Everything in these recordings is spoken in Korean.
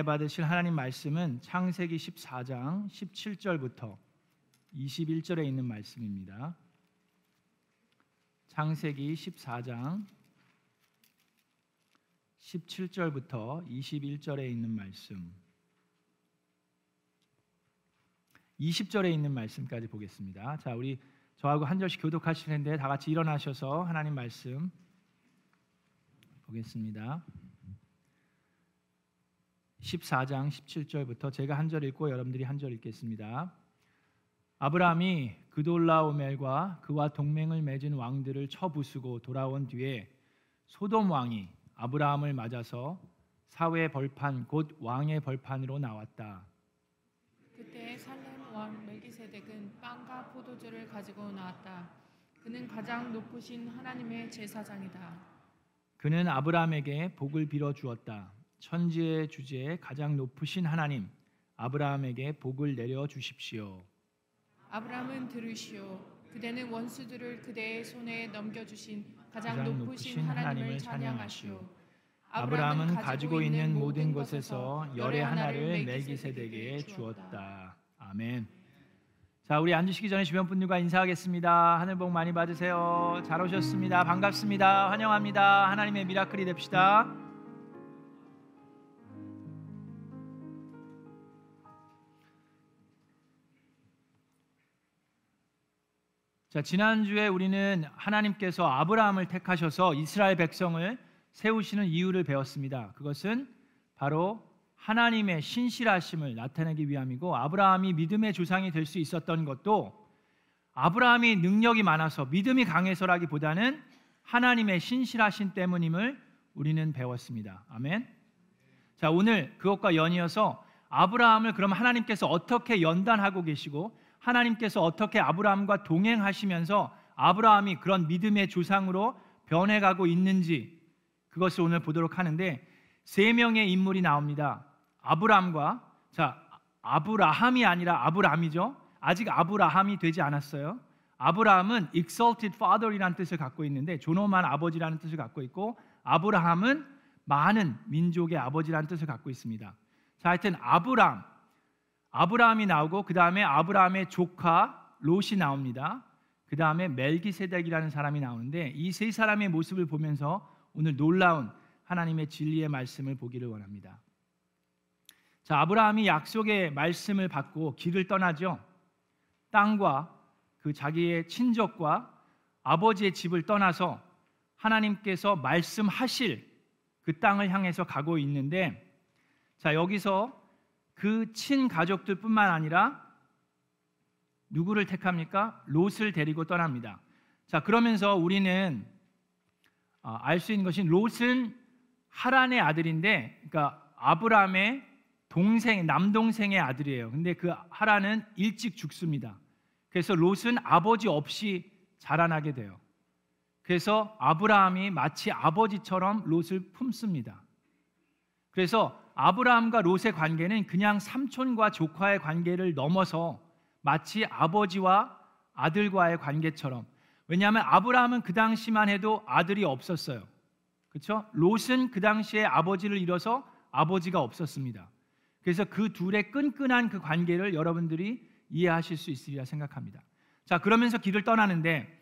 은혜 받으실 하나님 말씀은 창세기 14장 17절부터 21절에 있는 말씀입니다. 창세기 14장 17절부터 21절에 있는 말씀. 20절에 있는 말씀까지 보겠습니다. 자, 우리 저하고 한 절씩 교독하실 텐데 다 같이 일어나셔서 하나님 말씀 보겠습니다. 14장 17절부터 제가 한 절 읽고 여러분들이 한 절 읽겠습니다. 아브라함이 그돌라오멜과 그와 동맹을 맺은 왕들을 쳐부수고 돌아온 뒤에 소돔 왕이 아브라함을 맞아서 사회 벌판 곧 왕의 벌판으로 나왔다. 그때 살렘 왕 멜기세덱은 빵과 포도주를 가지고 나왔다. 그는 가장 높으신 하나님의 제사장이다. 그는 아브라함에게 복을 빌어 주었다. 천지의 주제에 가장 높으신 하나님 아브라함에게 복을 내려 주십시오. 아브라함은 들으시오. 그대는 원수들을 그대의 손에 넘겨주신 가장, 가장 높으신 하나님을 찬양하시오. 아브라함은 가지고 있는 모든 것에서 열의 하나를 멜기세덱에게 주었다. 아멘. 자, 우리 앉으시기 전에 주변 분들과 인사하겠습니다. 하늘 복 많이 받으세요. 잘 오셨습니다. 반갑습니다. 환영합니다. 하나님의 미라클이 됩시다. 자, 지난주에 우리는 하나님께서 아브라함을 택하셔서 이스라엘 백성을 세우시는 이유를 배웠습니다. 그것은 바로 하나님의 신실하심을 나타내기 위함이고 아브라함이 믿음의 조상이 될 수 있었던 것도 아브라함이 능력이 많아서 믿음이 강해서라기보다는 하나님의 신실하심 때문임을 우리는 배웠습니다. 아멘. 자, 오늘 그것과 연이어서 아브라함을 그럼 하나님께서 어떻게 연단하고 계시고 하나님께서 어떻게 아브라함과 동행하시면서 아브라함이 그런 믿음의 조상으로 변해가고 있는지 그것을 오늘 보도록 하는데 세 명의 인물이 나옵니다. 아브라함과 자 아브라함이 아니라 아브라함이죠. 아직 아브라함이 되지 않았어요. 아브라함은 exalted father이라는 뜻을 갖고 있는데 존엄한 아버지라는 뜻을 갖고 있고 아브라함은 많은 민족의 아버지라는 뜻을 갖고 있습니다. 자, 하여튼 아브람 아브라함이 나오고 그 다음에 아브라함의 조카 롯이 나옵니다. 그 다음에 멜기세덱이라는 사람이 나오는데 이 세 사람의 모습을 보면서 오늘 놀라운 하나님의 진리의 말씀을 보기를 원합니다. 자, 아브라함이 약속의 말씀을 받고 길을 떠나죠. 땅과 그 자기의 친족과 아버지의 집을 떠나서 하나님께서 말씀하실 그 땅을 향해서 가고 있는데 자, 여기서 그 친가족들뿐만 아니라 누구를 택합니까? 롯을 데리고 떠납니다. 자, 그러면서 우리는 아, 알수 있는 것이 롯은 하란의 아들인데 그러니까 아브라함의 동생 남동생의 아들이에요. 근데 그 하란은 일찍 죽습니다. 그래서 롯은 아버지 없이 자라나게 돼요. 그래서 아브라함이 마치 아버지처럼 롯을 품습니다. 그래서 아브라함과 롯의 관계는 그냥 삼촌과 조카의 관계를 넘어서 마치 아버지와 아들과의 관계처럼 왜냐하면 아브라함은 그 당시만 해도 아들이 없었어요. 그렇죠? 롯은 그 당시에 아버지를 잃어서 아버지가 없었습니다. 그래서 그 둘의 끈끈한 그 관계를 여러분들이 이해하실 수 있으리라 생각합니다. 자, 그러면서 길을 떠나는데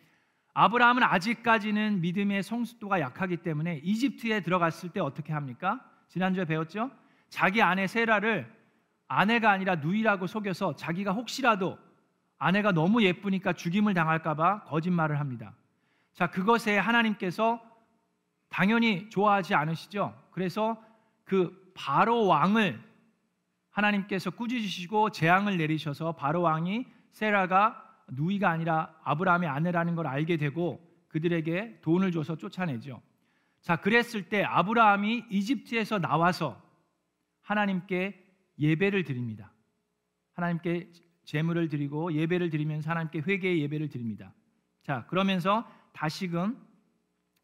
아브라함은 아직까지는 믿음의 성숙도가 약하기 때문에 이집트에 들어갔을 때 어떻게 합니까? 지난주에 배웠죠? 자기 아내 세라를 아내가 아니라 누이라고 속여서 자기가 혹시라도 아내가 너무 예쁘니까 죽임을 당할까봐 거짓말을 합니다. 자, 그것에 하나님께서 당연히 좋아하지 않으시죠? 그래서 그 바로 왕을 하나님께서 꾸짖으시고 재앙을 내리셔서 바로 왕이 세라가 누이가 아니라 아브라함의 아내라는 걸 알게 되고 그들에게 돈을 줘서 쫓아내죠. 자, 그랬을 때 아브라함이 이집트에서 나와서 하나님께 예배를 드립니다. 하나님께 제물을 드리고 예배를 드리면서 하나님께 회개의 예배를 드립니다. 자, 그러면서 다시금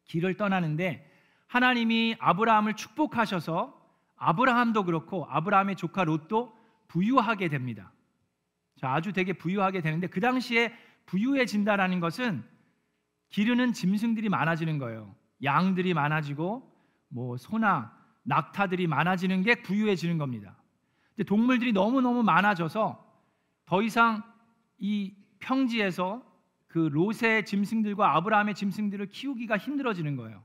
길을 떠나는데 하나님이 아브라함을 축복하셔서 아브라함도 그렇고 아브라함의 조카 롯도 부유하게 됩니다. 자, 아주 되게 부유하게 되는데 그 당시에 부유해진다라는 것은 기르는 짐승들이 많아지는 거예요. 양들이 많아지고 뭐 소나 낙타들이 많아지는 게 부유해지는 겁니다. 근데 동물들이 너무너무 많아져서 더 이상 이 평지에서 그 롯의 짐승들과 아브라함의 짐승들을 키우기가 힘들어지는 거예요.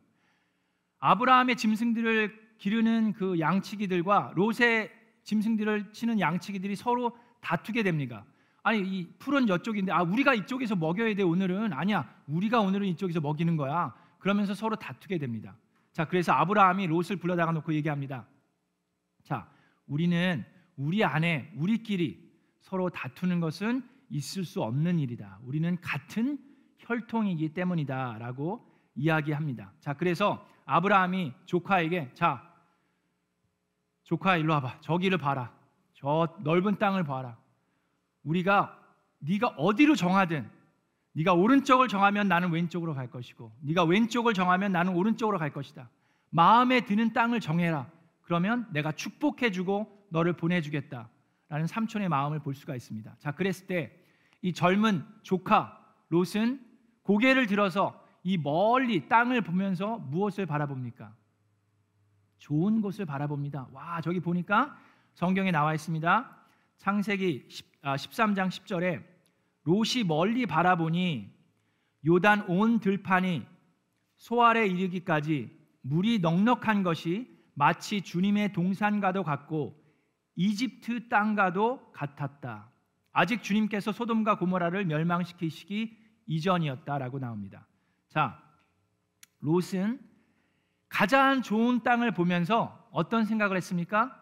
아브라함의 짐승들을 기르는 그 양치기들과 롯의 짐승들을 치는 양치기들이 서로 다투게 됩니다. 아니 이 풀은 이쪽인데 아 우리가 이쪽에서 먹여야 돼 오늘은 아니야 우리가 오늘은 이쪽에서 먹이는 거야. 그러면서 서로 다투게 됩니다. 자 그래서 아브라함이 롯을 불러다가 놓고 얘기합니다. 자 우리는 우리 안에 우리끼리 서로 다투는 것은 있을 수 없는 일이다. 우리는 같은 혈통이기 때문이다라고 이야기합니다. 자 그래서 아브라함이 조카에게 자 조카 일로 와봐 저기를 봐라 저 넓은 땅을 봐라 우리가 네가 어디로 정하든 네가 오른쪽을 정하면 나는 왼쪽으로 갈 것이고 네가 왼쪽을 정하면 나는 오른쪽으로 갈 것이다. 마음에 드는 땅을 정해라. 그러면 내가 축복해 주고 너를 보내 주겠다. 라는 삼촌의 마음을 볼 수가 있습니다. 자, 그랬을 때 이 젊은 조카 롯은 고개를 들어서 이 멀리 땅을 보면서 무엇을 바라봅니까? 좋은 곳을 바라봅니다. 와, 저기 보니까 성경에 나와 있습니다. 창세기 10, 아, 13장 10절에 롯이 멀리 바라보니 요단 온 들판이 소알에 이르기까지 물이 넉넉한 것이 마치 주님의 동산과도 같고 이집트 땅과도 같았다. 아직 주님께서 소돔과 고모라를 멸망시키시기 이전이었다라고 나옵니다. 자, 롯은 가장 좋은 땅을 보면서 어떤 생각을 했습니까?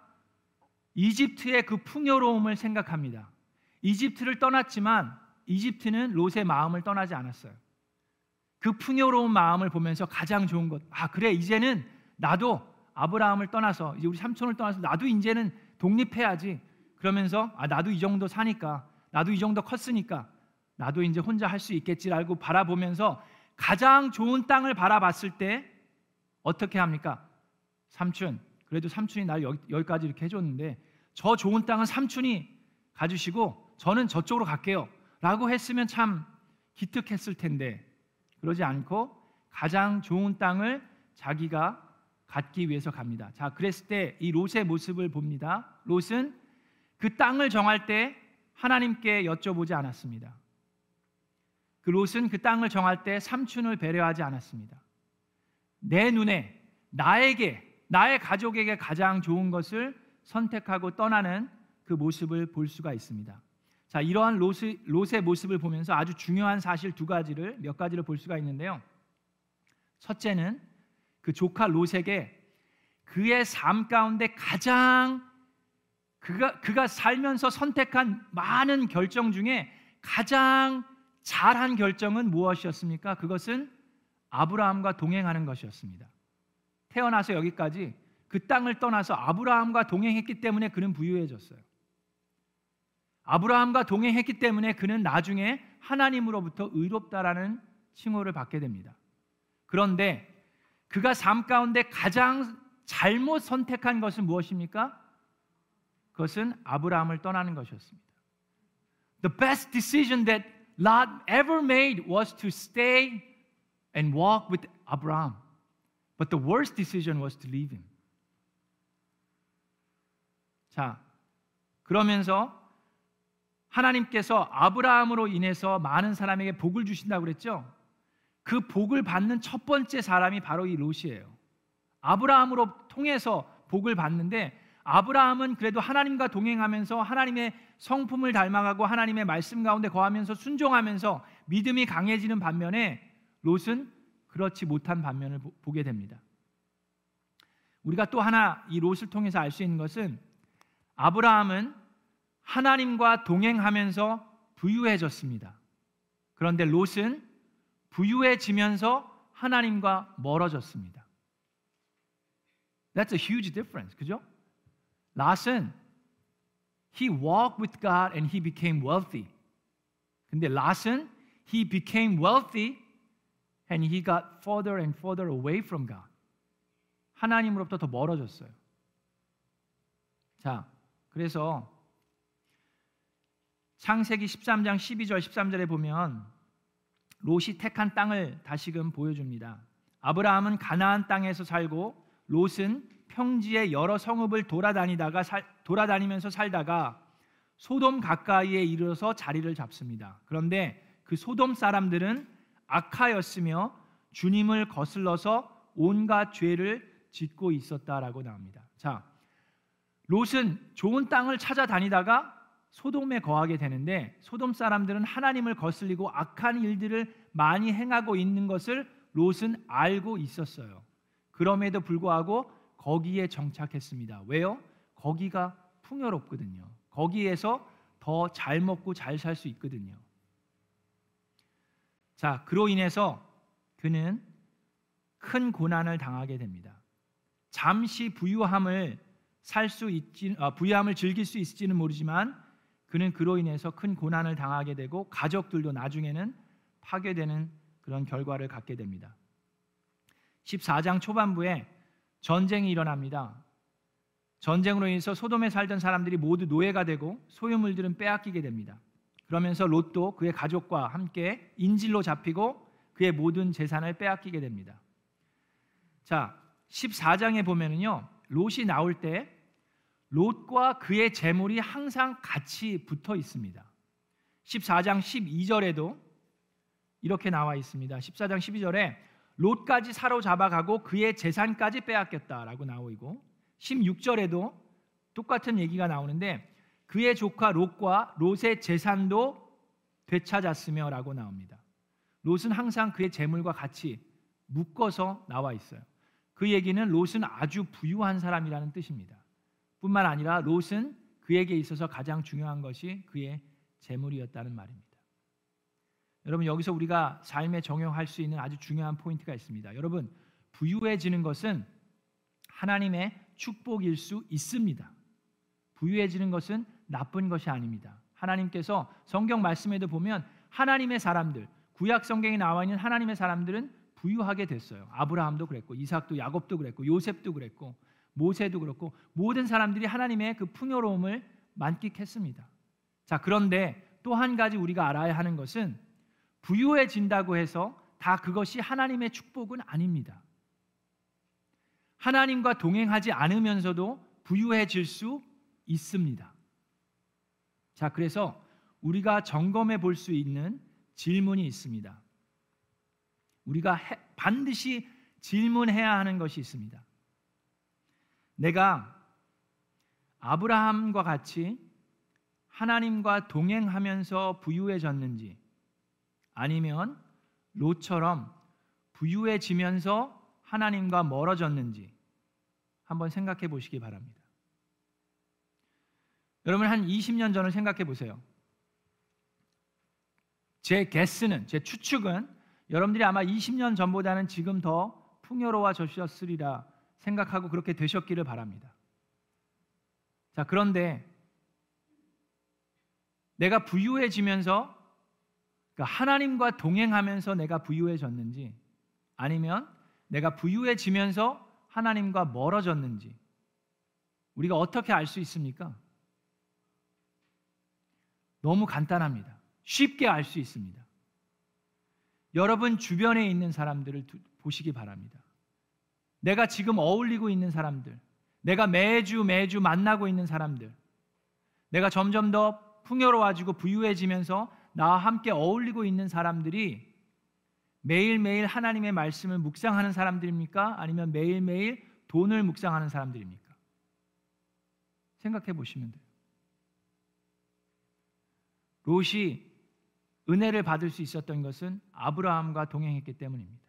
이집트의 그 풍요로움을 생각합니다. 이집트를 떠났지만 이집트는 롯의 마음을 떠나지 않았어요. 그 풍요로운 마음을 보면서 가장 좋은 것. 아, 그래. 이제는 나도 아브라함을 떠나서 이제 우리 삼촌을 떠나서 나도 이제는 독립해야지. 그러면서 아, 나도 이 정도 사니까 나도 이 정도 컸으니까 나도 이제 혼자 할 수 있겠지라고 바라보면서 가장 좋은 땅을 바라봤을 때 어떻게 합니까? 삼촌. 그래도 삼촌이 날 여기, 여기까지 이렇게 해줬는데 저 좋은 땅은 삼촌이 가주시고 저는 저쪽으로 갈게요. 라고 했으면 참 기특했을 텐데 그러지 않고 가장 좋은 땅을 자기가 갖기 위해서 갑니다. 자, 그랬을 때 이 롯의 모습을 봅니다. 롯은 그 땅을 정할 때 하나님께 여쭤보지 않았습니다. 그 롯은 그 땅을 정할 때 삼촌을 배려하지 않았습니다. 내 눈에 나에게 나의 가족에게 가장 좋은 것을 선택하고 떠나는 그 모습을 볼 수가 있습니다. 자, 이러한 롯의, 롯의 모습을 보면서 아주 중요한 사실 두 가지를 몇 가지를 볼 수가 있는데요. 첫째는 그 조카 롯에게 그의 삶 가운데 가장 그가 그가 살면서 선택한 많은 결정 중에 가장 잘한 결정은 무엇이었습니까? 그것은 아브라함과 동행하는 것이었습니다. 태어나서 여기까지 그 땅을 떠나서 아브라함과 동행했기 때문에 그는 부유해졌어요. 아브라함과 동행했기 때문에 그는 나중에 하나님으로부터 의롭다라는 칭호를 받게 됩니다. 그런데 그가 삶 가운데 가장 잘못 선택한 것은 무엇입니까? 그것은 아브라함을 떠나는 것이었습니다. The best decision that Lot ever made was to stay and walk with Abraham. But the worst decision was to leave him. 자, 그러면서 하나님께서 아브라함으로 인해서 많은 사람에게 복을 주신다고 그랬죠? 그 복을 받는 첫 번째 사람이 바로 이 롯이에요. 아브라함으로 통해서 복을 받는데 아브라함은 그래도 하나님과 동행하면서 하나님의 성품을 닮아가고 하나님의 말씀 가운데 거하면서 순종하면서 믿음이 강해지는 반면에 롯은 그렇지 못한 반면을 보게 됩니다. 우리가 또 하나 이 롯을 통해서 알 수 있는 것은 아브라함은 하나님과 동행하면서 부유해졌습니다. 그런데 롯은 부유해지면서 하나님과 멀어졌습니다. That's a huge difference. 그죠? 롯은 he walked with God and he became wealthy. 근데 롯은 he became wealthy and he got further and further away from God. 하나님으로부터 더 멀어졌어요. 자, 그래서 창세기 13장 12절 13절에 보면 롯이 택한 땅을 다시금 보여줍니다. 아브라함은 가나안 땅에서 살고 롯은 평지의 여러 성읍을 돌아다니다가 살, 돌아다니면서 살다가 소돔 가까이에 이르러서 자리를 잡습니다. 그런데 그 소돔 사람들은 악하였으며 주님을 거슬러서 온갖 죄를 짓고 있었다라고 나옵니다. 자, 롯은 좋은 땅을 찾아다니다가 소돔에 거하게 되는데 소돔 사람들은 하나님을 거슬리고 악한 일들을 많이 행하고 있는 것을 롯은 알고 있었어요. 그럼에도 불구하고 거기에 정착했습니다. 왜요? 거기가 풍요롭거든요. 거기에서 더 잘 먹고 잘 살 수 있거든요. 자, 그로 인해서 그는 큰 고난을 당하게 됩니다. 잠시 부유함을 살 수 있지 아, 부유함을 즐길 수 있을지는 모르지만 그는 그로 인해서 큰 고난을 당하게 되고 가족들도 나중에는 파괴되는 그런 결과를 갖게 됩니다. 14장 초반부에 전쟁이 일어납니다. 전쟁으로 인해서 소돔에 살던 사람들이 모두 노예가 되고 소유물들은 빼앗기게 됩니다. 그러면서 롯도 그의 가족과 함께 인질로 잡히고 그의 모든 재산을 빼앗기게 됩니다. 자, 14장에 보면은요. 롯이 나올 때 롯과 그의 재물이 항상 같이 붙어 있습니다. 14장 12절에도 이렇게 나와 있습니다. 14장 12절에 롯까지 사로잡아가고 그의 재산까지 빼앗겼다라고 나오고 16절에도 똑같은 얘기가 나오는데 그의 조카 롯과 롯의 재산도 되찾았으며라고 나옵니다. 롯은 항상 그의 재물과 같이 묶어서 나와 있어요. 그 얘기는 롯은 아주 부유한 사람이라는 뜻입니다. 뿐만 아니라 롯은 그에게 있어서 가장 중요한 것이 그의 재물이었다는 말입니다. 여러분 여기서 우리가 삶에 적용할 수 있는 아주 중요한 포인트가 있습니다. 여러분 부유해지는 것은 하나님의 축복일 수 있습니다. 부유해지는 것은 나쁜 것이 아닙니다. 하나님께서 성경 말씀에도 보면 하나님의 사람들, 구약 성경에 나와 있는 하나님의 사람들은 부유하게 됐어요. 아브라함도 그랬고 이삭도 야곱도 그랬고 요셉도 그랬고 모세도 그렇고 모든 사람들이 하나님의 그 풍요로움을 만끽했습니다. 자, 그런데 또 한 가지 우리가 알아야 하는 것은 부유해진다고 해서 다 그것이 하나님의 축복은 아닙니다. 하나님과 동행하지 않으면서도 부유해질 수 있습니다. 자, 그래서 우리가 점검해 볼 수 있는 질문이 있습니다. 우리가 해, 반드시 질문해야 하는 것이 있습니다. 내가 아브라함과 같이 하나님과 동행하면서 부유해졌는지 아니면 롯처럼 부유해지면서 하나님과 멀어졌는지 한번 생각해 보시기 바랍니다. 여러분 한 20년 전을 생각해 보세요. 제 개스는 제 추측은 여러분들이 아마 20년 전보다는 지금 더 풍요로워졌으리라 생각하고 그렇게 되셨기를 바랍니다. 자, 그런데 내가 부유해지면서 그러니까 하나님과 동행하면서 내가 부유해졌는지 아니면 내가 부유해지면서 하나님과 멀어졌는지 우리가 어떻게 알 수 있습니까? 너무 간단합니다. 쉽게 알 수 있습니다. 여러분 주변에 있는 사람들을 보시기 바랍니다. 내가 지금 어울리고 있는 사람들, 내가 매주 매주 만나고 있는 사람들, 내가 점점 더 풍요로워지고 부유해지면서 나와 함께 어울리고 있는 사람들이 매일매일 하나님의 말씀을 묵상하는 사람들입니까? 아니면 매일매일 돈을 묵상하는 사람들입니까? 생각해 보시면 돼요. 롯이 은혜를 받을 수 있었던 것은 아브라함과 동행했기 때문입니다.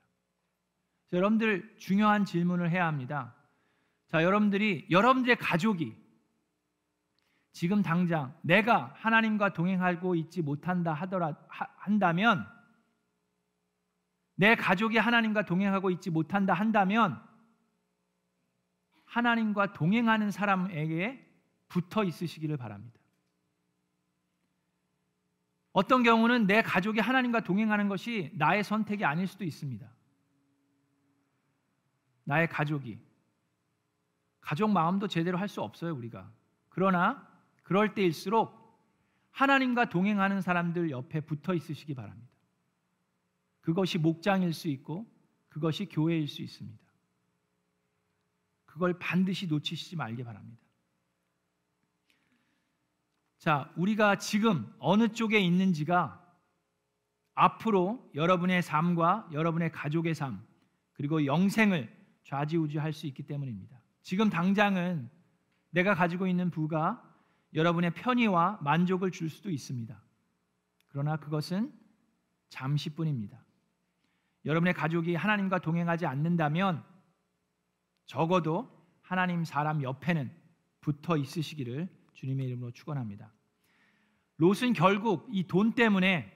자, 여러분들 중요한 질문을 해야 합니다. 자, 여러분들이 여러분들의 가족이 지금 당장 내가 하나님과 동행하고 있지 못한다 하더라 한다면 내 가족이 하나님과 동행하고 있지 못한다 한다면 하나님과 동행하는 사람에게 붙어 있으시기를 바랍니다. 어떤 경우는 내 가족이 하나님과 동행하는 것이 나의 선택이 아닐 수도 있습니다. 나의 가족이 가족 마음도 제대로 할 수 없어요, 우리가. 그러나 그럴 때일수록 하나님과 동행하는 사람들 옆에 붙어 있으시기 바랍니다. 그것이 목장일 수 있고 그것이 교회일 수 있습니다. 그걸 반드시 놓치시지 말기 바랍니다. 자, 우리가 지금 어느 쪽에 있는지가 앞으로 여러분의 삶과 여러분의 가족의 삶 그리고 영생을 좌지우지할 수 있기 때문입니다. 지금 당장은 내가 가지고 있는 부가 여러분의 편의와 만족을 줄 수도 있습니다. 그러나 그것은 잠시뿐입니다. 여러분의 가족이 하나님과 동행하지 않는다면 적어도 하나님 사람 옆에는 붙어 있으시기를 주님의 이름으로 축원합니다. 롯은 결국 이 돈 때문에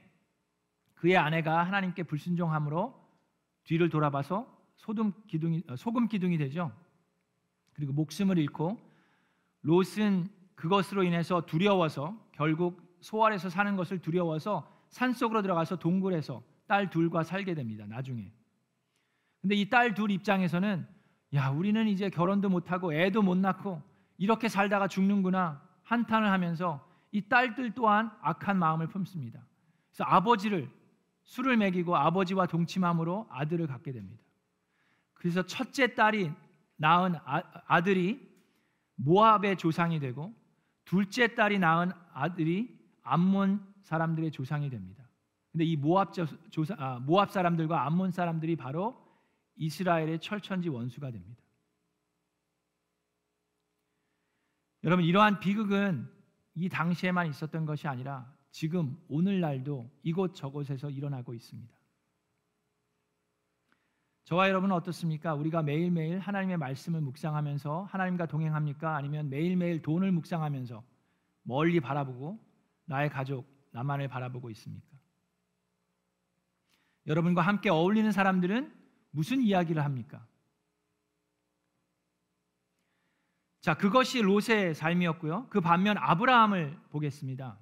그의 아내가 하나님께 불순종함으로 뒤를 돌아봐서 소금 기둥이 어, 소금 기둥이 되죠. 그리고 목숨을 잃고 롯은 그것으로 인해서 두려워서 결국 소알에서 사는 것을 두려워서 산 속으로 들어가서 동굴에서 딸 둘과 살게 됩니다. 나중에. 근데 이 딸 둘 입장에서는 야, 우리는 이제 결혼도 못 하고 애도 못 낳고 이렇게 살다가 죽는구나 한탄을 하면서 이 딸들 또한 악한 마음을 품습니다. 그래서 아버지를 술을 먹이고 아버지와 동침함으로 아들을 갖게 됩니다. 그래서 첫째 딸이 낳은 아, 들이 모압의 조상이 되고 둘째 딸이 낳은 아들이 암몬 사람들의 조상이 됩니다. 근데 이 모압 조사, 아, 모압 사람들과 암몬 사람들이 바로 이스라엘의 철천지 원수가 됩니다. 여러분 이러한 비극은 이 당시에만 있었던 것이 아니라 지금 오늘날도 이곳 저곳에서 일어나고 있습니다. 저와 여러분은 어떻습니까? 우리가 매일매일 하나님의 말씀을 묵상하면서 하나님과 동행합니까? 아니면 매일매일 돈을 묵상하면서 멀리 바라보고 나의 가족, 나만을 바라보고 있습니까? 여러분과 함께 어울리는 사람들은 무슨 이야기를 합니까? 자, 그것이 롯의 삶이었고요. 그 반면 아브라함을 보겠습니다.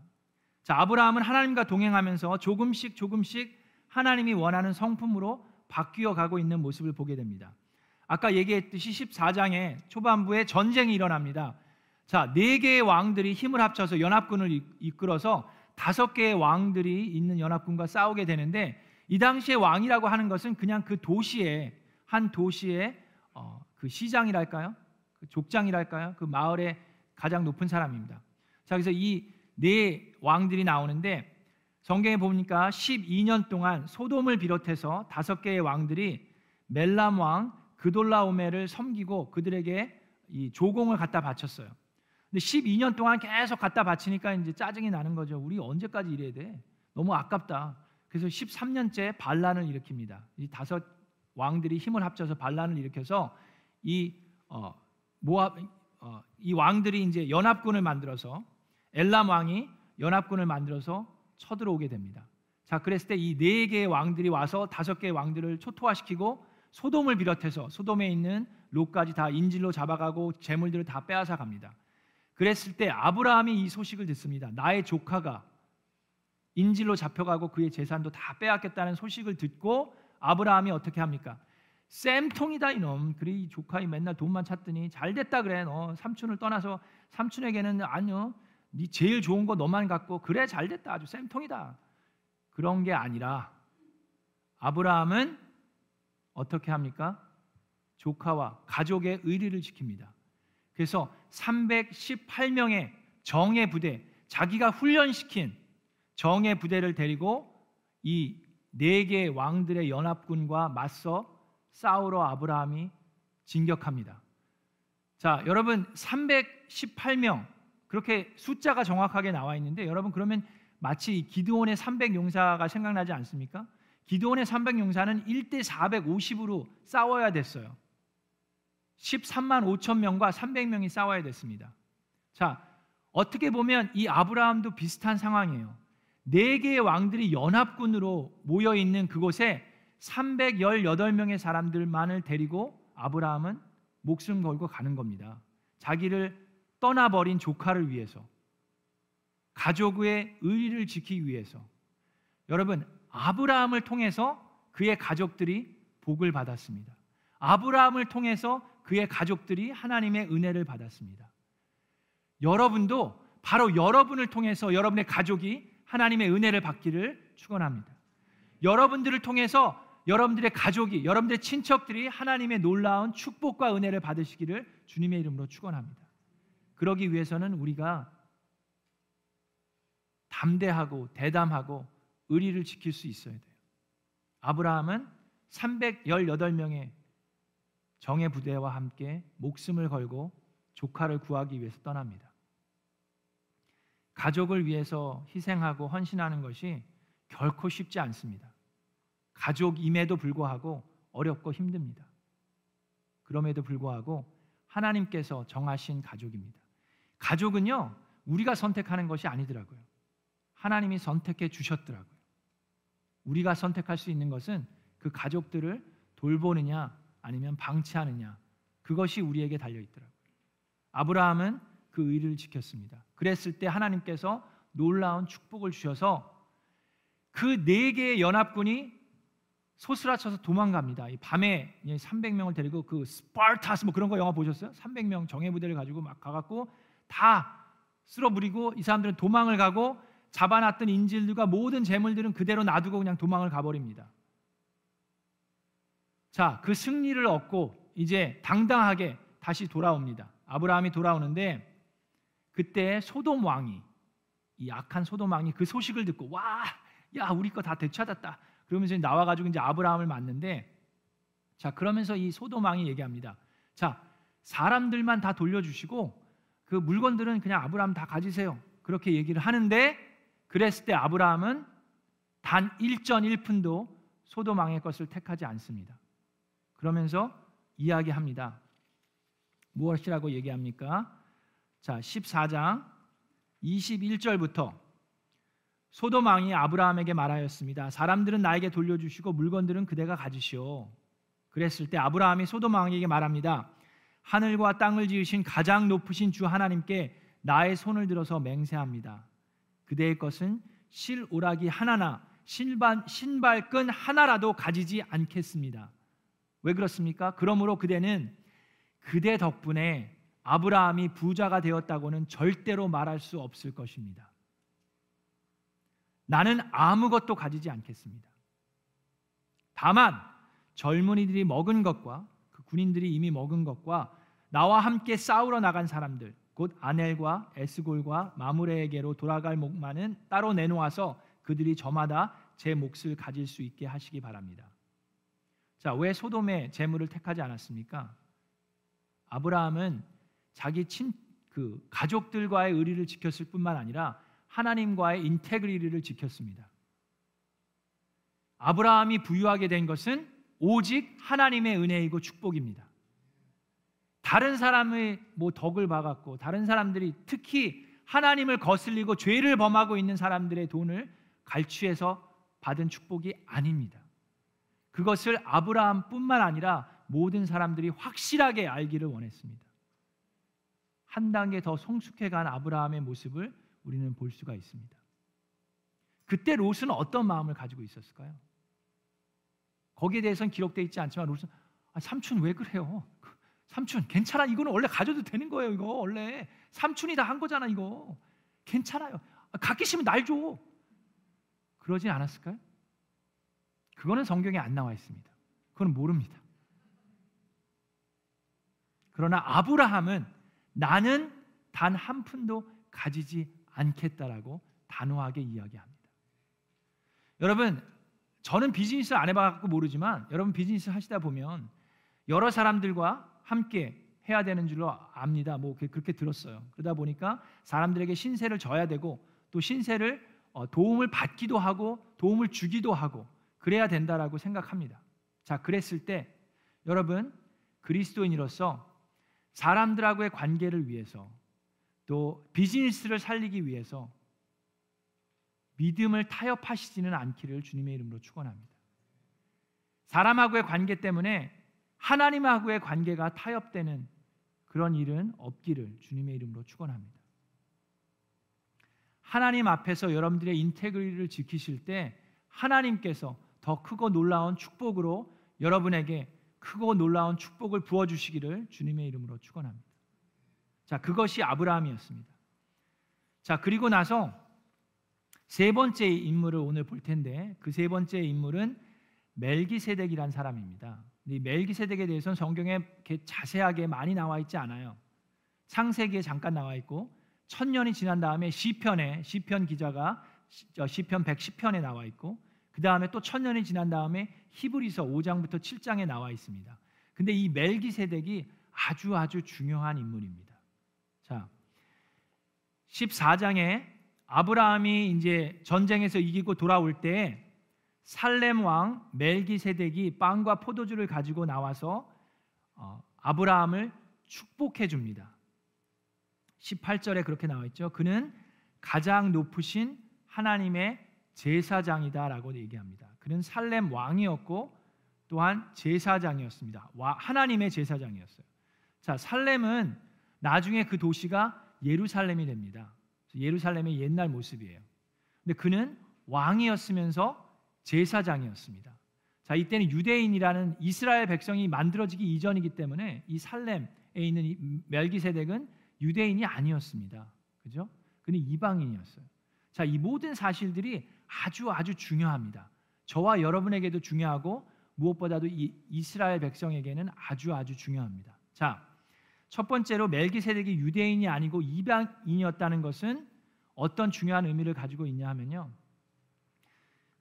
자, 아브라함은 하나님과 동행하면서 조금씩 조금씩 하나님이 원하는 성품으로 바뀌어 가고 있는 모습을 보게 됩니다. 아까 얘기했듯이 14장에 초반부에 전쟁이 일어납니다. 자, 네 개의 왕들이 힘을 합쳐서 연합군을 이끌어서 다섯 개의 왕들이 있는 연합군과 싸우게 되는데 이 당시에 왕이라고 하는 것은 그냥 그 도시의 한 도시의 어, 그 시장이랄까요? 그 족장이랄까요? 그 마을의 가장 높은 사람입니다. 자, 그래서 이 네 왕들이 나오는데 성경에 보니까 12년 동안 소돔을 비롯해서 다섯 개의 왕들이 멜람 왕 그돌라오메를 섬기고 그들에게 이 조공을 갖다 바쳤어요. 근데 12년 동안 계속 갖다 바치니까 이제 짜증이 나는 거죠. 우리 언제까지 이래야 돼? 너무 아깝다. 그래서 13년째 반란을 일으킵니다. 이 다섯 왕들이 힘을 합쳐서 반란을 일으켜서 이 어, 모압 어, 이 왕들이 이제 연합군을 만들어서 엘람 왕이 연합군을 만들어서 쳐들어오게 됩니다. 자, 그랬을 때 이 네 개의 왕들이 와서 다섯 개의 왕들을 초토화시키고 소돔을 비롯해서 소돔에 있는 롯까지 다 인질로 잡아가고 재물들을 다 빼앗아 갑니다. 그랬을 때 아브라함이 이 소식을 듣습니다. 나의 조카가 인질로 잡혀가고 그의 재산도 다 빼앗겠다는 소식을 듣고 아브라함이 어떻게 합니까? 쌤통이다 이놈. 이 조카이 맨날 돈만 찾더니 잘 됐다 그래. 너 삼촌을 떠나서 삼촌에게는 아니요. 네 제일 좋은 거 너만 갖고 그래 잘 됐다. 아주 쌤통이다. 그런 게 아니라 아브라함은 어떻게 합니까? 조카와 가족의 의리를 지킵니다. 그래서 318명의 정예 부대, 자기가 훈련시킨 정예 부대를 데리고 이 네 개의 왕들의 연합군과 맞서 싸우러 아브라함이 진격합니다. 자, 여러분 318명 그렇게 숫자가 정확하게 나와 있는데 여러분 그러면 마치 기드온의 300 용사가 생각나지 않습니까? 기드온의 300 용사는 1대 450으로 싸워야 됐어요. 13만 5천 명과 300명이 싸워야 됐습니다. 자, 어떻게 보면 이 아브라함도 비슷한 상황이에요. 네 개의 왕들이 연합군으로 모여 있는 그곳에 318명의 사람들만을 데리고 아브라함은 목숨 걸고 가는 겁니다. 자기를 떠나버린 조카를 위해서 가족의 의리를 지키기 위해서 여러분 아브라함을 통해서 그의 가족들이 복을 받았습니다. 아브라함을 통해서 그의 가족들이 하나님의 은혜를 받았습니다. 여러분도 바로 여러분을 통해서 여러분의 가족이 하나님의 은혜를 받기를 축원합니다. 여러분들을 통해서 여러분들의 가족이, 여러분들의 친척들이 하나님의 놀라운 축복과 은혜를 받으시기를 주님의 이름으로 축원합니다. 그러기 위해서는 우리가 담대하고 대담하고 의리를 지킬 수 있어야 돼요. 아브라함은 318명의 정예 부대와 함께 목숨을 걸고 조카를 구하기 위해서 떠납니다. 가족을 위해서 희생하고 헌신하는 것이 결코 쉽지 않습니다. 가족임에도 불구하고 어렵고 힘듭니다. 그럼에도 불구하고 하나님께서 정하신 가족입니다. 가족은요, 우리가 선택하는 것이 아니더라고요. 하나님이 선택해 주셨더라고요. 우리가 선택할 수 있는 것은 그 가족들을 돌보느냐 아니면 방치하느냐 그것이 우리에게 달려 있더라고요. 아브라함은 그 의를 지켰습니다. 그랬을 때 하나님께서 놀라운 축복을 주셔서 그 네 개의 연합군이 소스라쳐서 도망갑니다. 이 밤에 300명을 데리고 그 스파르타스 뭐 그런 거 영화 보셨어요? 300명 정예 부대를 가지고 막 가갖고 다 쓸어부리고 이 사람들은 도망을 가고 잡아놨던 인질들과 모든 재물들은 그대로 놔두고 그냥 도망을 가버립니다. 자, 그 승리를 얻고 이제 당당하게 다시 돌아옵니다. 아브라함이 돌아오는데 그때 소돔 왕이 이 악한 소돔 왕이 그 소식을 듣고 와, 야 우리 거 다 되찾았다. 그러면서 나와 가지고 이제 아브라함을 만는데 자 그러면서 이 소돔 왕이 얘기합니다. 자 사람들만 다 돌려주시고 그 물건들은 그냥 아브라함 다 가지세요. 그렇게 얘기를 하는데 그랬을 때 아브라함은 단 1전 1푼도 소돔 왕의 것을 택하지 않습니다. 그러면서 이야기합니다. 무엇이라고 얘기합니까? 자, 14장 21절부터 소돔 왕이 아브라함에게 말하였습니다. 사람들은 나에게 돌려주시고 물건들은 그대가 가지시오. 그랬을 때 아브라함이 소돔 왕에게 말합니다. 하늘과 땅을 지으신 가장 높으신 주 하나님께 나의 손을 들어서 맹세합니다. 그대의 것은 실오라기 하나나 신발, 신발끈 하나라도 가지지 않겠습니다. 왜 그렇습니까? 그러므로 그대는 그대 덕분에 아브라함이 부자가 되었다고는 절대로 말할 수 없을 것입니다. 나는 아무것도 가지지 않겠습니다. 다만 젊은이들이 먹은 것과 그 군인들이 이미 먹은 것과 나와 함께 싸우러 나간 사람들 곧 아넬과 에스골과 마무레에게로 돌아갈 목만은 따로 내놓아서 그들이 저마다 제 몫을 가질 수 있게 하시기 바랍니다. 자, 왜 소돔의 재물을 택하지 않았습니까? 아브라함은 자기 친 그 가족들과의 의리를 지켰을 뿐만 아니라 하나님과의 integrity를 지켰습니다. 아브라함이 부유하게 된 것은 오직 하나님의 은혜이고 축복입니다. 다른 사람의 뭐 덕을 봐갖고 다른 사람들이 특히 하나님을 거슬리고 죄를 범하고 있는 사람들의 돈을 갈취해서 받은 축복이 아닙니다. 그것을 아브라함뿐만 아니라 모든 사람들이 확실하게 알기를 원했습니다. 한 단계 더 성숙해간 아브라함의 모습을 우리는 볼 수가 있습니다. 그때 롯은 어떤 마음을 가지고 있었을까요? 거기에 대해서는 기록되어 있지 않지만 롯은 아, 삼촌 왜 그래요? 그, 삼촌 괜찮아 이거는 원래 가져도 되는 거예요 이거 원래 삼촌이 다 한 거잖아 이거 괜찮아요 아, 갖기 싫으면 날 줘. 그러진 않았을까요? 그거는 성경에 안 나와 있습니다. 그건 모릅니다. 그러나 아브라함은 나는 단 한 푼도 가지지 않겠다라고 단호하게 이야기합니다. 여러분, 저는 비즈니스 안 해봐갖고 모르지만 여러분 비즈니스 하시다 보면 여러 사람들과 함께 해야 되는 줄로 압니다. 뭐 그렇게 들었어요. 그러다 보니까 사람들에게 신세를 져야 되고 또 신세를 어, 도움을 받기도 하고 도움을 주기도 하고 그래야 된다라고 생각합니다. 자, 그랬을 때 여러분 그리스도인으로서 사람들하고의 관계를 위해서 또 비즈니스를 살리기 위해서 믿음을 타협하시지는 않기를 주님의 이름으로 축원합니다. 사람하고의 관계 때문에 하나님하고의 관계가 타협되는 그런 일은 없기를 주님의 이름으로 축원합니다. 하나님 앞에서 여러분들의 인테그리를 지키실 때 하나님께서 더 크고 놀라운 축복으로 여러분에게 크고 놀라운 축복을 부어 주시기를 주님의 이름으로 축원합니다. 자, 그것이 아브라함이었습니다. 자, 그리고 나서 세 번째 인물을 오늘 볼 텐데 그 세 번째 인물은 멜기세덱이란 사람입니다. 이 멜기세덱에 대해서는 성경에 이렇게 자세하게 많이 나와 있지 않아요. 창세기에 잠깐 나와 있고 천년이 지난 다음에 시편에 시편 기자가 시편 110편에 나와 있고 그 다음에 또 천년이 지난 다음에 히브리서 5장부터 7장에 나와 있습니다. 근데 이 멜기세덱이 아주 아주 중요한 인물입니다. 자, 14장에 아브라함이 이제 전쟁에서 이기고 돌아올 때 살렘 왕 멜기세덱이 빵과 포도주를 가지고 나와서 어, 아브라함을 축복해 줍니다. 18절에 그렇게 나와 있죠. 그는 가장 높으신 하나님의 제사장이다라고 얘기합니다. 그는 살렘 왕이었고 또한 제사장이었습니다. 하나님의 제사장이었어요. 자, 살렘은 나중에 그 도시가 예루살렘이 됩니다. 예루살렘의 옛날 모습이에요. 근데 그는 왕이었으면서 제사장이었습니다. 자, 이때는 유대인이라는 이스라엘 백성이 만들어지기 이전이기 때문에 이 살렘에 있는 이 멜기세덱은 유대인이 아니었습니다. 그죠? 그는 이방인이었어요. 자, 이 모든 사실들이 아주 아주 중요합니다. 저와 여러분에게도 중요하고 무엇보다도 이 이스라엘 백성에게는 아주 아주 중요합니다. 자, 첫 번째로 멜기세덱이 유대인이 아니고 이방인이었다는 것은 어떤 중요한 의미를 가지고 있냐 하면요.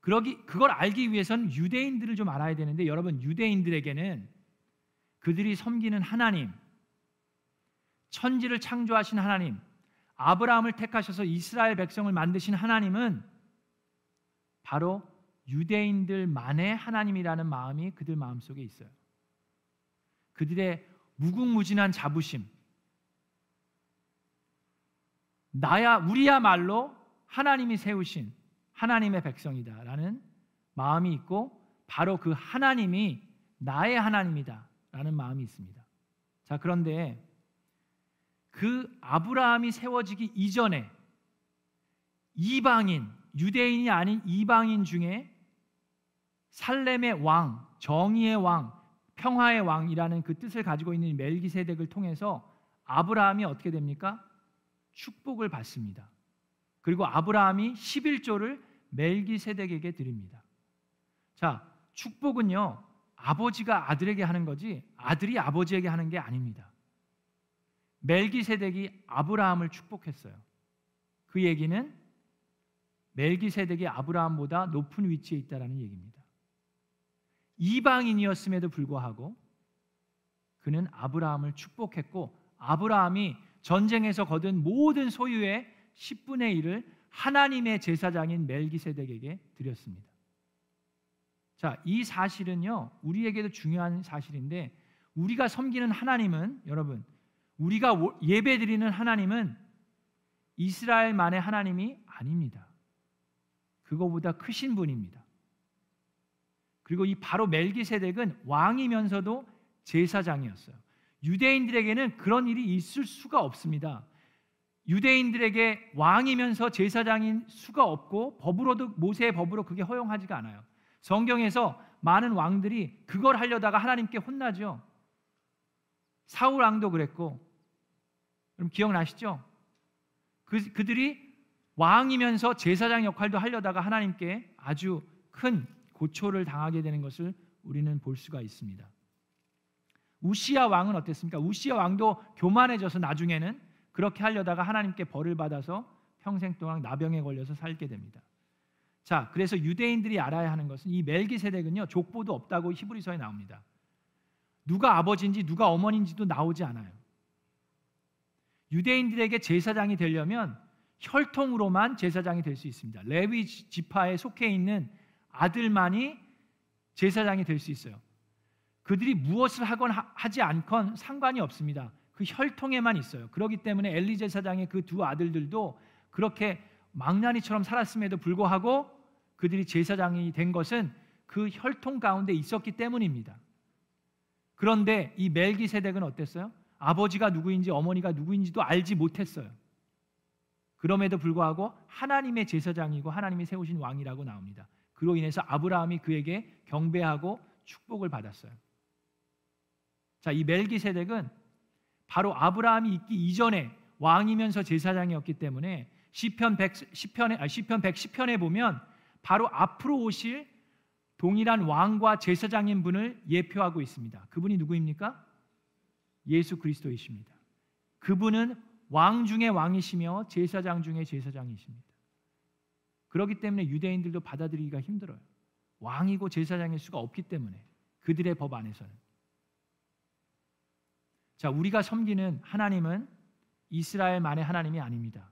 그러기 그걸 알기 위해서는 유대인들을 좀 알아야 되는데 여러분 유대인들에게는 그들이 섬기는 하나님 천지를 창조하신 하나님 아브라함을 택하셔서 이스라엘 백성을 만드신 하나님은 바로 유대인들만의 하나님이라는 마음이 그들 마음속에 있어요. 그들의 무궁무진한 자부심 나야 우리야말로 하나님이 세우신 하나님의 백성이다라는 마음이 있고 바로 그 하나님이 나의 하나님이다라는 마음이 있습니다. 자, 그런데 그 아브라함이 세워지기 이전에 이방인, 유대인이 아닌 이방인 중에 살렘의 왕, 정의의 왕, 평화의 왕이라는 그 뜻을 가지고 있는 멜기세덱을 통해서 아브라함이 어떻게 됩니까? 축복을 받습니다. 그리고 아브라함이 11조를 멜기세덱에게 드립니다. 자, 축복은요. 아버지가 아들에게 하는 거지 아들이 아버지에게 하는 게 아닙니다. 멜기세덱이 아브라함을 축복했어요. 그 얘기는 멜기세덱이 아브라함보다 높은 위치에 있다라는 얘기입니다. 이방인이었음에도 불구하고 그는 아브라함을 축복했고 아브라함이 전쟁에서 거둔 모든 소유의 10분의 1을 하나님의 제사장인 멜기세덱에게 드렸습니다. 자, 이 사실은요. 우리에게도 중요한 사실인데 우리가 섬기는 하나님은 여러분 우리가 예배드리는 하나님은 이스라엘만의 하나님이 아닙니다. 그거보다 크신 분입니다. 그리고 이 바로 멜기세덱은 왕이면서도 제사장이었어요. 유대인들에게는 그런 일이 있을 수가 없습니다. 유대인들에게 왕이면서 제사장인 수가 없고 법으로도 모세의 법으로 그게 허용하지가 않아요. 성경에서 많은 왕들이 그걸 하려다가 하나님께 혼나죠. 사울 왕도 그랬고 여러분 기억나시죠? 그, 그들이 왕이면서 제사장 역할도 하려다가 하나님께 아주 큰 고초를 당하게 되는 것을 우리는 볼 수가 있습니다. 우시아 왕은 어땠습니까? 우시아 왕도 교만해져서 나중에는 그렇게 하려다가 하나님께 벌을 받아서 평생 동안 나병에 걸려서 살게 됩니다. 자, 그래서 유대인들이 알아야 하는 것은 이 멜기세덱은요 족보도 없다고 히브리서에 나옵니다. 누가 아버지인지 누가 어머니인지도 나오지 않아요. 유대인들에게 제사장이 되려면 혈통으로만 제사장이 될 수 있습니다. 레위 지파에 속해 있는 아들만이 제사장이 될 수 있어요. 그들이 무엇을 하건 하지 않건 상관이 없습니다. 그 혈통에만 있어요. 그렇기 때문에 엘리 제사장의 그 두 아들들도 그렇게 망나니처럼 살았음에도 불구하고 그들이 제사장이 된 것은 그 혈통 가운데 있었기 때문입니다. 그런데 이 멜기세덱은 어땠어요? 아버지가 누구인지 어머니가 누구인지도 알지 못했어요. 그럼에도 불구하고 하나님의 제사장이고 하나님이 세우신 왕이라고 나옵니다. 그로 인해서 아브라함이 그에게 경배하고 축복을 받았어요. 자, 이 멜기세덱은 바로 아브라함이 있기 이전에 왕이면서 제사장이었기 때문에 시편 100 시편에 아, 시편 110편에 보면 바로 앞으로 오실 동일한 왕과 제사장인 분을 예표하고 있습니다. 그분이 누구입니까? 예수 그리스도이십니다. 그분은 왕 중의 왕이시며 제사장 중의 제사장이십니다. 그렇기 때문에 유대인들도 받아들이기가 힘들어요. 왕이고 제사장일 수가 없기 때문에 그들의 법 안에서는. 자, 우리가 섬기는 하나님은 이스라엘만의 하나님이 아닙니다.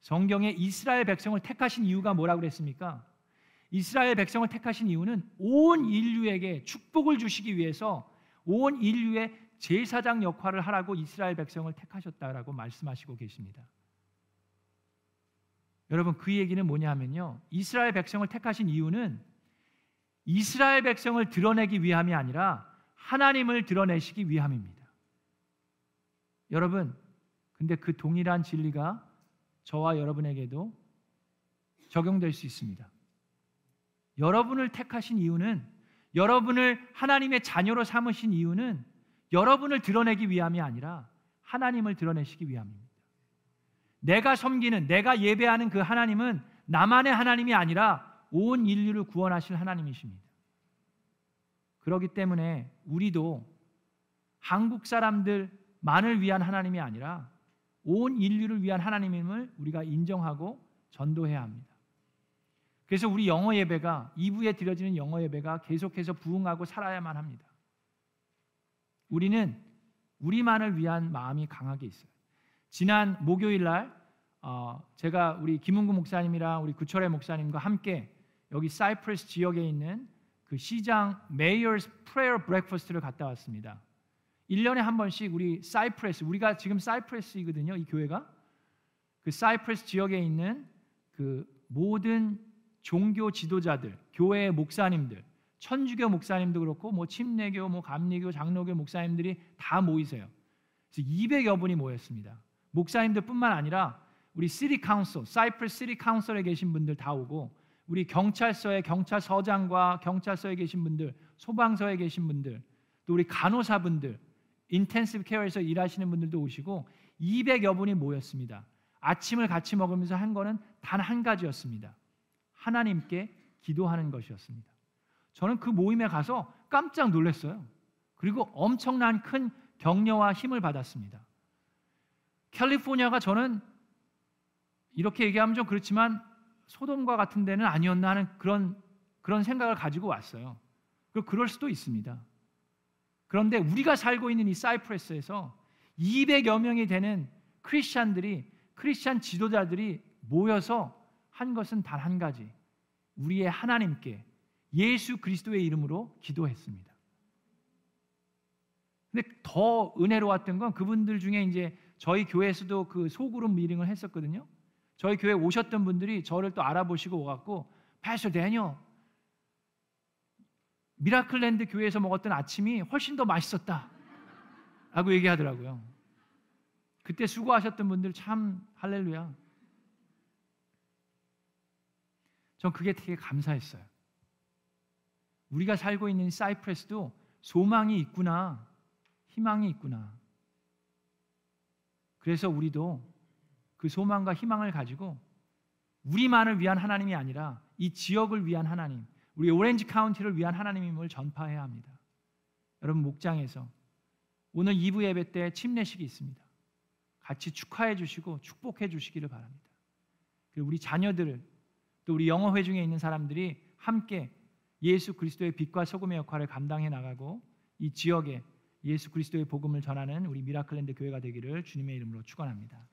성경에 이스라엘 백성을 택하신 이유가 뭐라고 그랬습니까? 이스라엘 백성을 택하신 이유는 온 인류에게 축복을 주시기 위해서 온 인류의 제사장 역할을 하라고 이스라엘 백성을 택하셨다라고 말씀하시고 계십니다. 여러분 그 얘기는 뭐냐면요. 이스라엘 백성을 택하신 이유는 이스라엘 백성을 드러내기 위함이 아니라 하나님을 드러내시기 위함입니다. 여러분 근데 그 동일한 진리가 저와 여러분에게도 적용될 수 있습니다. 여러분을 택하신 이유는 여러분을 하나님의 자녀로 삼으신 이유는 여러분을 드러내기 위함이 아니라 하나님을 드러내시기 위함입니다. 내가 섬기는 내가 예배하는 그 하나님은 나만의 하나님이 아니라 온 인류를 구원하실 하나님이십니다. 그렇기 때문에 우리도 한국 사람들만을 위한 하나님이 아니라 온 인류를 위한 하나님임을 우리가 인정하고 전도해야 합니다. 그래서 우리 영어 예배가 2부에 드려지는 영어 예배가 계속해서 부흥하고 살아야만 합니다. 우리는 우리만을 위한 마음이 강하게 있어요. 지난 목요일 날 어, 제가 우리 김은구 목사님이랑 우리 구철의 목사님과 함께 여기 사이프러스 지역에 있는 그 시장 Mayor's Prayer Breakfast를 갔다 왔습니다. 1년에 한 번씩 우리 사이프러스 우리가 지금 사이프러스이거든요. 이 교회가 그 사이프러스 지역에 있는 그 모든 종교 지도자들, 교회 목사님들, 천주교 목사님도 그렇고 뭐 침례교, 뭐 감리교, 장로교 목사님들이 다 모이세요. 그래서 200여 분이 모였습니다. 목사님들뿐만 아니라 우리 City Council, 사이프러스 City Council에 계신 분들 다 오고 우리 경찰서의 경찰서장과 경찰서에 계신 분들, 소방서에 계신 분들, 또 우리 간호사분들, intensive care에서 일하시는 분들도 오시고 200여 분이 모였습니다. 아침을 같이 먹으면서 한 거는 단 한 가지였습니다. 하나님께 기도하는 것이었습니다. 저는 그 모임에 가서 깜짝 놀랐어요. 그리고 엄청난 큰 격려와 힘을 받았습니다. 캘리포니아가 저는 이렇게 얘기하면 좀 그렇지만 소돔과 같은 데는 아니었나 하는 그런 그런 생각을 가지고 왔어요. 그 그럴 수도 있습니다. 그런데 우리가 살고 있는 이 사이프러스에서 200여 명이 되는 크리스찬들이 크리스찬 지도자들이 모여서 한 것은 단 한 가지. 우리의 하나님께 예수 그리스도의 이름으로 기도했습니다. 근데 더 은혜로웠던 건 그분들 중에 이제 저희 교회에서도 그 소그룹 미팅을 했었거든요. 저희 교회 오셨던 분들이 저를 또 알아보시고 오갖고 Pastor Daniel 미라클랜드 교회에서 먹었던 아침이 훨씬 더 맛있었다. 라고 얘기하더라고요. 그때 수고하셨던 분들 참 할렐루야. 전 그게 되게 감사했어요. 우리가 살고 있는 사이프레스도 소망이 있구나. 희망이 있구나. 그래서 우리도 그 소망과 희망을 가지고 우리만을 위한 하나님이 아니라 이 지역을 위한 하나님, 우리 오렌지 카운티를 위한 하나님임을 전파해야 합니다. 여러분 목장에서 오늘 2부 예배 때 침례식이 있습니다. 같이 축하해 주시고 축복해 주시기를 바랍니다. 그리고 우리 자녀들 또 우리 영어 회중에 있는 사람들이 함께 예수 그리스도의 빛과 소금의 역할을 감당해 나가고 이 지역에 예수 그리스도의 복음을 전하는 우리 미라클랜드 교회가 되기를 주님의 이름으로 축원합니다.